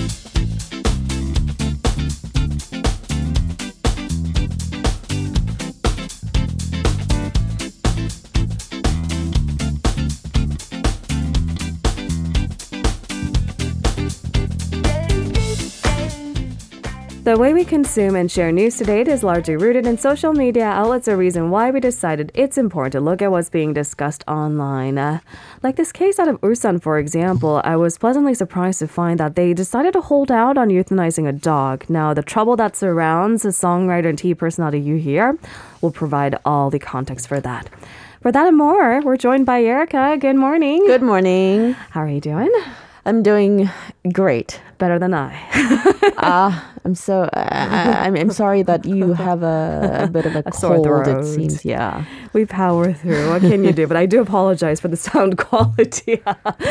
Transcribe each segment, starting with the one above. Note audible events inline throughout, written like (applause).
you The way we consume and share news today is largely rooted in social media outlets, a reason why we decided it's important to look at what's being discussed online. Uh, like this case out of Ulsan, for example, I was pleasantly surprised to find that they decided to hold out on euthanizing a dog. Now, the trouble that surrounds the songwriter and TV personality Yu here will provide all the context for that. For that and more, we're joined by Erica. Good morning. Good morning. How are you doing? I'm doing great. Better than I. (laughs) Ah, I'm so. I, I'm, I'm sorry that you have a, a bit of a, (laughs) A cold. It seems. Yeah. We power through. What can you do? But I do apologize for the sound (laughs) quality.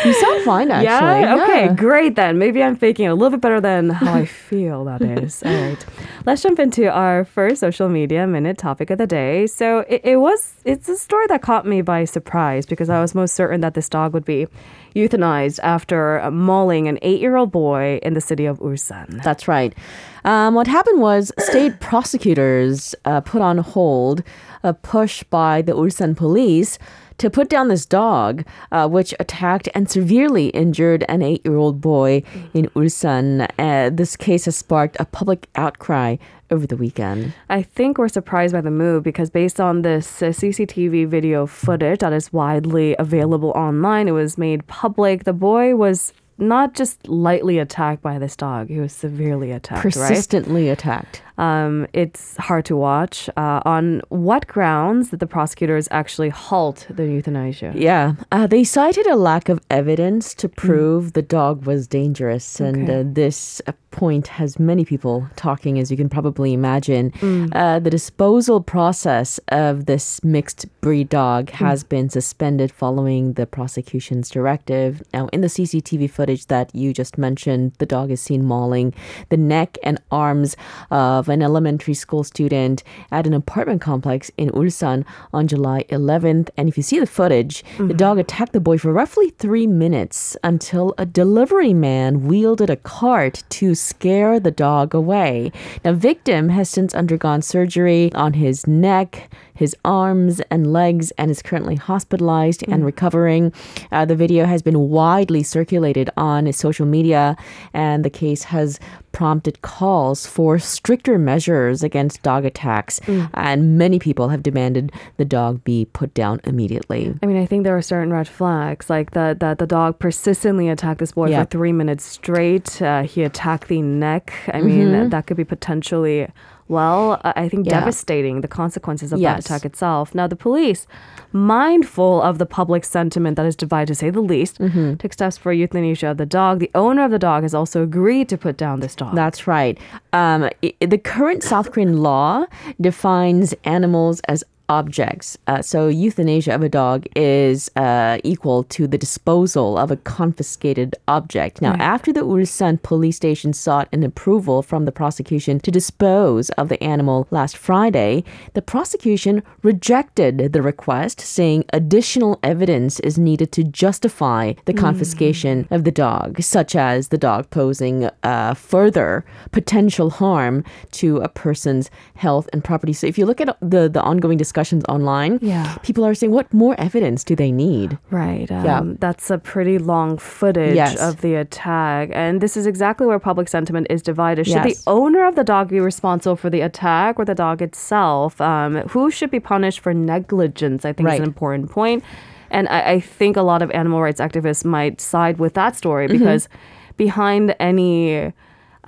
You sound fine, actually. Yeah. Okay. Yeah. Great. Then maybe I'm faking it a little bit better than how I feel. That is. All right. Let's jump into our first social media minute topic of the day. So it, it was. It's a story that caught me by surprise because I was most certain that this dog would be euthanized after mauling an eight-year-old boy in the city of Ulsan. That's right. Um, what happened was state prosecutors uh, put on hold a push by the Ulsan police to put down this dog, uh, which attacked and severely injured an eight year old boy in Ulsan. Uh, this case has sparked a public outcry over the weekend. I think we're surprised by the move because based on this uh, CCTV video footage that is widely available online, it was made public. The boy was not just lightly attacked by this dog; he was severely attacked. Right? Persistently attacked. Um, it's hard to watch. Uh, on what grounds did the prosecutors actually halt the euthanasia? Yeah, uh, they cited a lack of evidence to prove the dog was dangerous, and uh, this uh, point has many people talking, as you can probably imagine. Uh, the disposal process of this mixed breed dog has been suspended following the prosecution's directive. Now, in the CCTV footage that you just mentioned, the dog is seen mauling the neck and arms of an elementary school student at an apartment complex in Ulsan on July 11th. And if you see the footage, the dog attacked the boy for roughly three minutes until a delivery man wielded a cart to scare the dog away. Now, victim has since undergone surgery on his neck, his arms and legs, and is currently hospitalized and recovering. Uh, the video has been widely circulated on social media, and the case has prompted calls for stricter measures against dog attacks. And many people have demanded the dog be put down immediately. I mean, I think there are certain red flags, like that that the dog persistently attacked this boy Yeah. for three minutes straight. Uh, he attacked the neck. I mean, that could be potentially, well, I think Yeah. devastating. The consequences of that attack itself. Now, the police, mindful of the public sentiment that is divided, to say the least, took steps for euthanasia of the dog. The owner of the dog has also agreed to put down this dog. That's right. Um, i- the current South Korean law defines animals as objects. Uh, so euthanasia of a dog is uh, equal to the disposal of a confiscated object. Now, after the Ulsan police station sought an approval from the prosecution to dispose of the animal last Friday, the prosecution rejected the request, saying additional evidence is needed to justify the confiscation of the dog, such as the dog posing uh, further potential harm to a person's health and property. So if you look at the, the ongoing discussions online, Yeah. people are saying, what more evidence do they need? Right. Um, Yeah. That's a pretty long footage Yes. of the attack. And this is exactly where public sentiment is divided. Should Yes. the owner of the dog be responsible for the attack or the dog itself? Um, who should be punished for negligence? I think is an important point. And I, I think a lot of animal rights activists might side with that story Mm-hmm. because behind any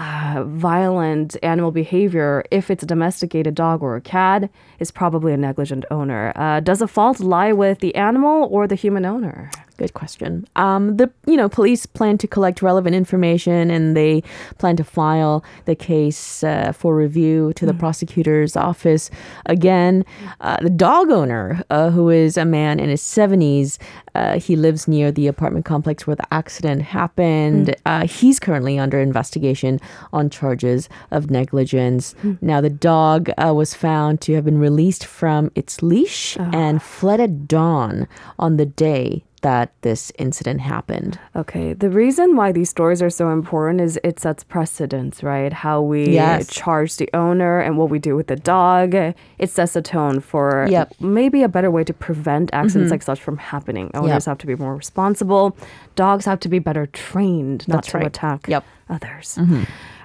uh, violent animal behavior, if it's a domesticated dog or a cat, is probably a negligent owner. Uh, does the fault lie with the animal or the human owner? Good question. Um, the you know police plan to collect relevant information and they plan to file the case uh, for review to the prosecutor's office. Again, uh, the dog owner, uh, who is a man in his seventies, uh, he lives near the apartment complex where the accident happened. Uh, he's currently under investigation on charges of negligence. Now, the dog uh, was found to have been released from its leash and fled at dawn on the day that this incident happened. Okay. The reason why these stories are so important is it sets precedence, right? How we Yes. charge the owner and what we do with the dog. It sets a tone for Yep. Mm-hmm. maybe a better way to prevent accidents like such from happening. Owners have to be more responsible. Dogs have to be better trained not That's to right. attack Yep. others.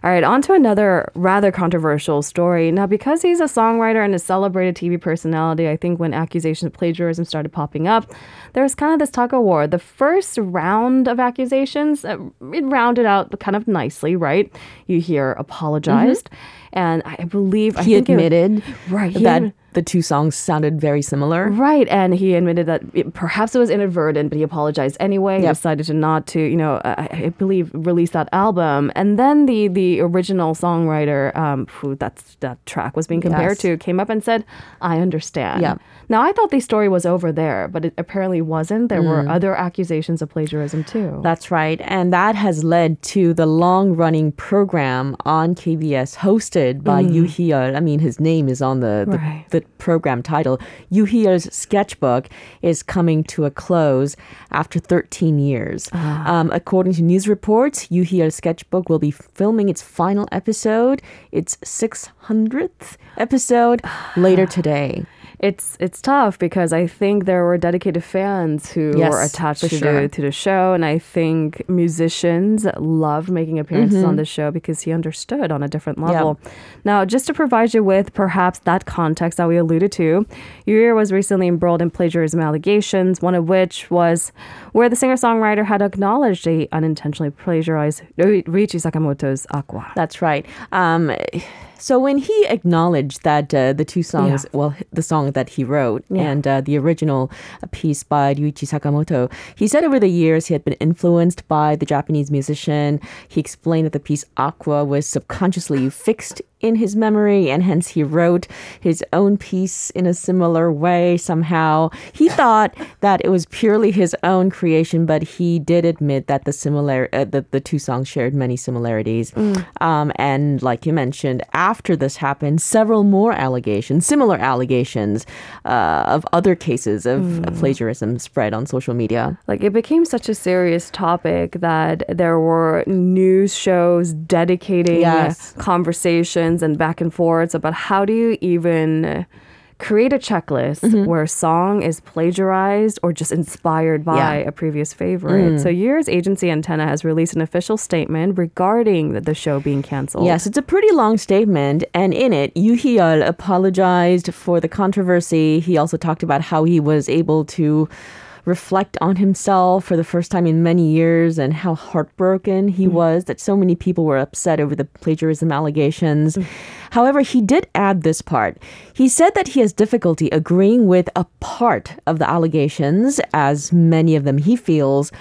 All right, on to another rather controversial story. Now, because he's a songwriter and a celebrated TV personality, I think when accusations of plagiarism started popping up, there was kind of this tug of war. The first round of accusations, uh, it rounded out kind of nicely, right? Yoo Hee-yeol apologized, and I believe I He it- admitted right he that admi- the two songs sounded very similar. Right, and he admitted that it, perhaps it was inadvertent, but he apologized anyway. He decided to not to, you know, I, I believe release that album, and then the the original songwriter, um, who that's that track was being compared Yes. to, came up and said, "I understand." Yep. Now I thought the story was over there, but it apparently wasn't. There Mm. were other accusations of plagiarism too. That's right. And that has led to the long running program on KBS hosted by Yoo Hee-yeol. I mean, his name is on the, the, Mm. Right. the program title. Hee-yeol's sketchbook is coming to a close after 13 years. Ah. Um, according to news reports, Hee-yeol's sketchbook will be filming its final episode, its 600th episode, later today. It's it's tough because I think there were dedicated fans who Yes, were attached to sure. the to the show, and I think musicians loved making appearances Mm-hmm. on the show because he understood on a different level. Now, just to provide you with perhaps that context that we alluded to, Yoo Hee-yeol was recently embroiled in plagiarism allegations, one of which was where the singer songwriter had acknowledged he unintentionally plagiarized Ryuichi Sakamoto's Aqua. That's right. Um, so when he acknowledged that uh, the two songs, Yeah. well, the song that he wrote Yeah. and uh, the original piece by Ryuichi Sakamoto, he said over the years he had been influenced by the Japanese musician. He explained that the piece Aqua was subconsciously (laughs) fixed in his memory, and hence he wrote his own piece in a similar way somehow. He (laughs) thought that it was purely his own creation, but he did admit that the similar uh, that the two songs shared many similarities. Um, and like you mentioned, after this happened, several more allegations, similar allegations uh, of other cases of of plagiarism spread on social media. Like it became such a serious topic that there were news shows dedicating Yes. conversations and back and forths about how do you even create a checklist Mm-hmm. where a song is plagiarized or just inspired by Yeah. Mm. a previous favorite. So Hee-yeol's agency Antenna has released an official statement regarding the- the show being canceled. Yes, it's a pretty long statement, and in it, Hee-yeol apologized for the controversy. He also talked about how he was able to reflect on himself for the first time in many years and how heartbroken he was that so many people were upset over the plagiarism allegations. However, he did add this part. He said that he has difficulty agreeing with a part of the allegations, as many of them he feels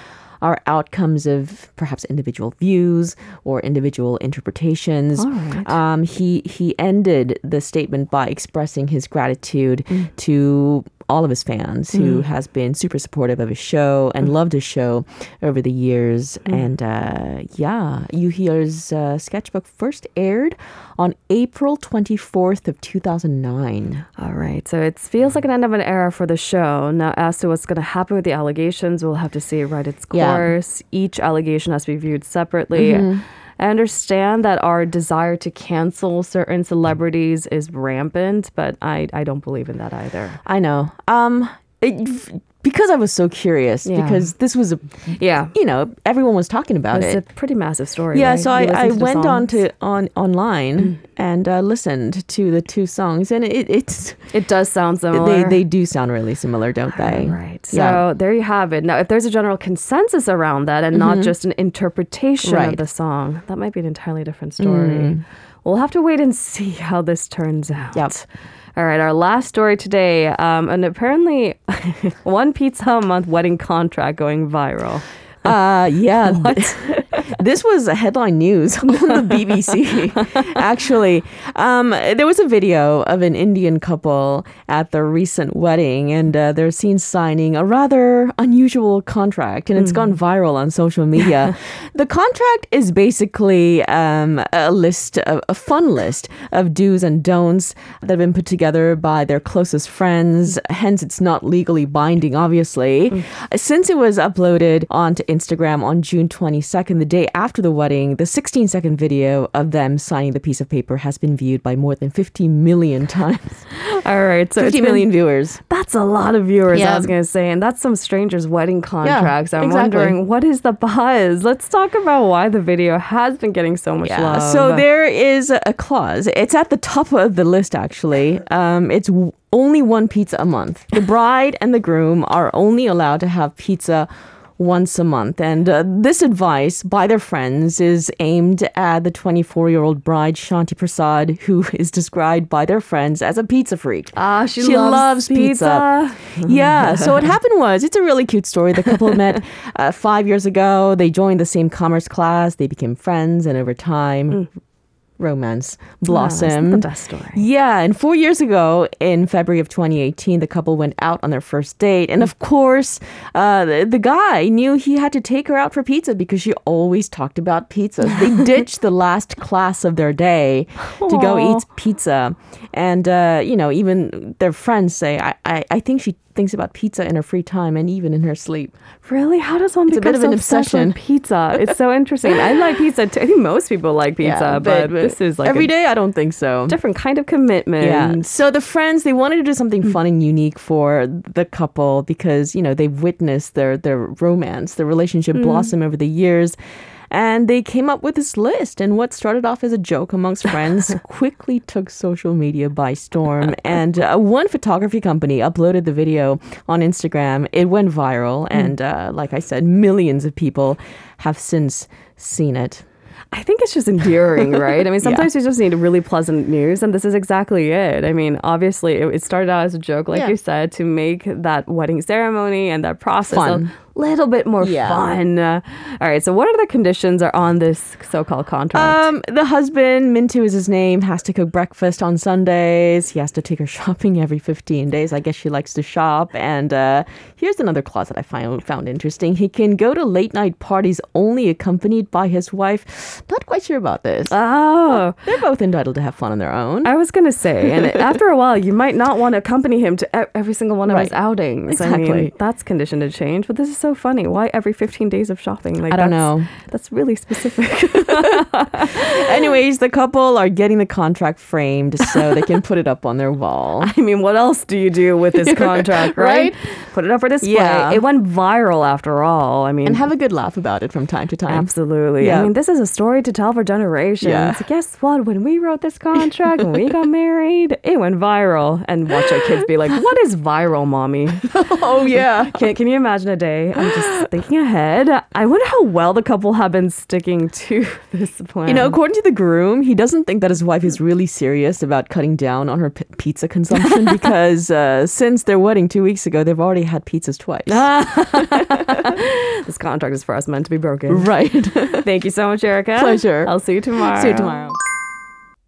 are outcomes of perhaps individual views or individual interpretations. Right. Um, he he ended the statement by expressing his gratitude to all of his fans who has been super supportive of his show and loved his show over the years. And uh, yeah, Hee-yeol's uh, sketchbook first aired on April 24th of 2009. All right. So it feels like an end of an era for the show. Now, as to what's going to happen with the allegations, we'll have to see it ride its Yeah. Course. Each allegation has to be viewed separately. I understand that our desire to cancel certain celebrities is rampant, but I, I don't believe in that either. I know. Um, it, because I was so curious, Yeah. because this was a, Yeah. you know, everyone was talking about it. It's it. a pretty massive story. Yeah, right? so You I, I went on songs? Mm. to on online and uh, listened to the two songs, and it, it's It does sound similar. they they do sound really similar, don't they? Right. So Yeah. there you have it. Now, if there's a general consensus around that and not just an interpretation of Mm-hmm. Right. Mm. the song, that might be an entirely different story. We'll have to wait and see how this turns out. Yep. All right, our last story today, um, and apparently (laughs) one pizza a month wedding contract going viral. Uh, yeah. (laughs) (laughs) this was a headline news (laughs) on the BBC. (laughs) Actually, um, there was a video of an Indian couple at their recent wedding, and uh, they're seen signing a rather unusual contract, and it's mm. gone viral on social media. (laughs) the contract is basically um, a list, of, a fun list of do's and don'ts that have been put together by their closest friends. Hence, it's not legally binding, obviously. Mm. Since it was uploaded onto Instagram on June 22nd, the day after the wedding, the 16 second video of them signing the piece of paper has been viewed by more than 50 million (laughs) times. All right. So 50 million been, viewers. That's a lot of viewers, yeah. I was going to say. And that's some stranger's wedding contracts. Yeah, I'm exactly. wondering, what is the buzz? Let's talk about why the video has been getting so much yeah. love. So there is a clause. It's at the top of the list, actually. Um, it's only one pizza a month. The bride and the groom are only allowed to have pizza once a month. And uh, this advice by their friends is aimed at the 24 year old bride, Shanti Prasad, who (laughs) is described by their friends as a pizza freak. Ah, she, she loves, loves pizza. pizza. (laughs) yeah. So what happened was, it's a really cute story. The couple (laughs) met uh, five years ago. They joined the same commerce class. They became friends. And over time, mm romance blossomed. Oh, the best story. Yeah, and four years ago, in February of 2018, the couple went out on their first date, and of course, uh, the, the, guy knew he had to take her out for pizza because she always talked about pizza. They (laughs) ditched the last class of their day to go eat pizza, and uh, you know, even their friends say, "I, I, I think she thinks about pizza in her free time and even in her sleep. Really? How does one it's become a bit so of an obsession? pizza? (laughs) It's so interesting. I like pizza too. I think most people like pizza, yeah, but, but, this is like every day. I don't think so. Different kind of commitment. Yeah. So the friends they wanted to do something mm. fun and unique for the couple because you know they've witnessed their their romance, their relationship mm. blossom over the years. And they came up with this list. And what started off as a joke amongst (laughs) friends quickly took social media by storm. (laughs) And uh, one photography company uploaded the video on Instagram. It went viral. Hmm. And uh, like I said, millions of people have since seen it. I think it's just endearing, (laughs) right? I mean, sometimes yeah. you just need really pleasant news, and this is exactly it. I mean, obviously, it, it started out as a joke, like yeah. you said, to make that wedding ceremony and that process Fun little bit more yeah. fun. Uh, all right. So, what other conditions are on this so-called contract? Um, the husband, Mintu is his name, has to cook breakfast on Sundays. He has to take her (laughs) shopping every 15 days. I guess she likes to shop. And uh, here's another clause that I find found interesting. He can go to late night parties only accompanied by his wife. Not quite sure about this. Oh, they're both entitled to have fun on their own. I was gonna say, and (laughs) after a while, you might not want to accompany him to every single one of right. his outings. Exactly. I mean, that's conditioned to change. But this is so funny. Why every 15 days of shopping? Like I don't know. That's really specific. (laughs) Anyways, the couple are getting the contract framed so they can put it up on their wall. (laughs) I mean, what else do you do with this (laughs) contract, right? right? Put it up for display. Yeah. It went viral after all. I mean, and have a good laugh about it from time to time. Absolutely. Yeah. I mean, this is a story to tell for generations. Yeah. Guess what? When we wrote this contract, when we got married, it went viral. And watch our kids be like, "What is viral, mommy?" oh yeah. Can, can you imagine a day? I'm just thinking ahead. I wonder how well the couple have been sticking to (laughs) this plan. You know, according to the groom, he doesn't think that his wife is really serious about cutting down on her p- pizza consumption (laughs) because uh, since their wedding two weeks ago, they've already had pizzas twice. (laughs) this contract is for us meant to be broken. Right. Thank you so much, Erica. Pleasure. I'll see you tomorrow. See you tomorrow.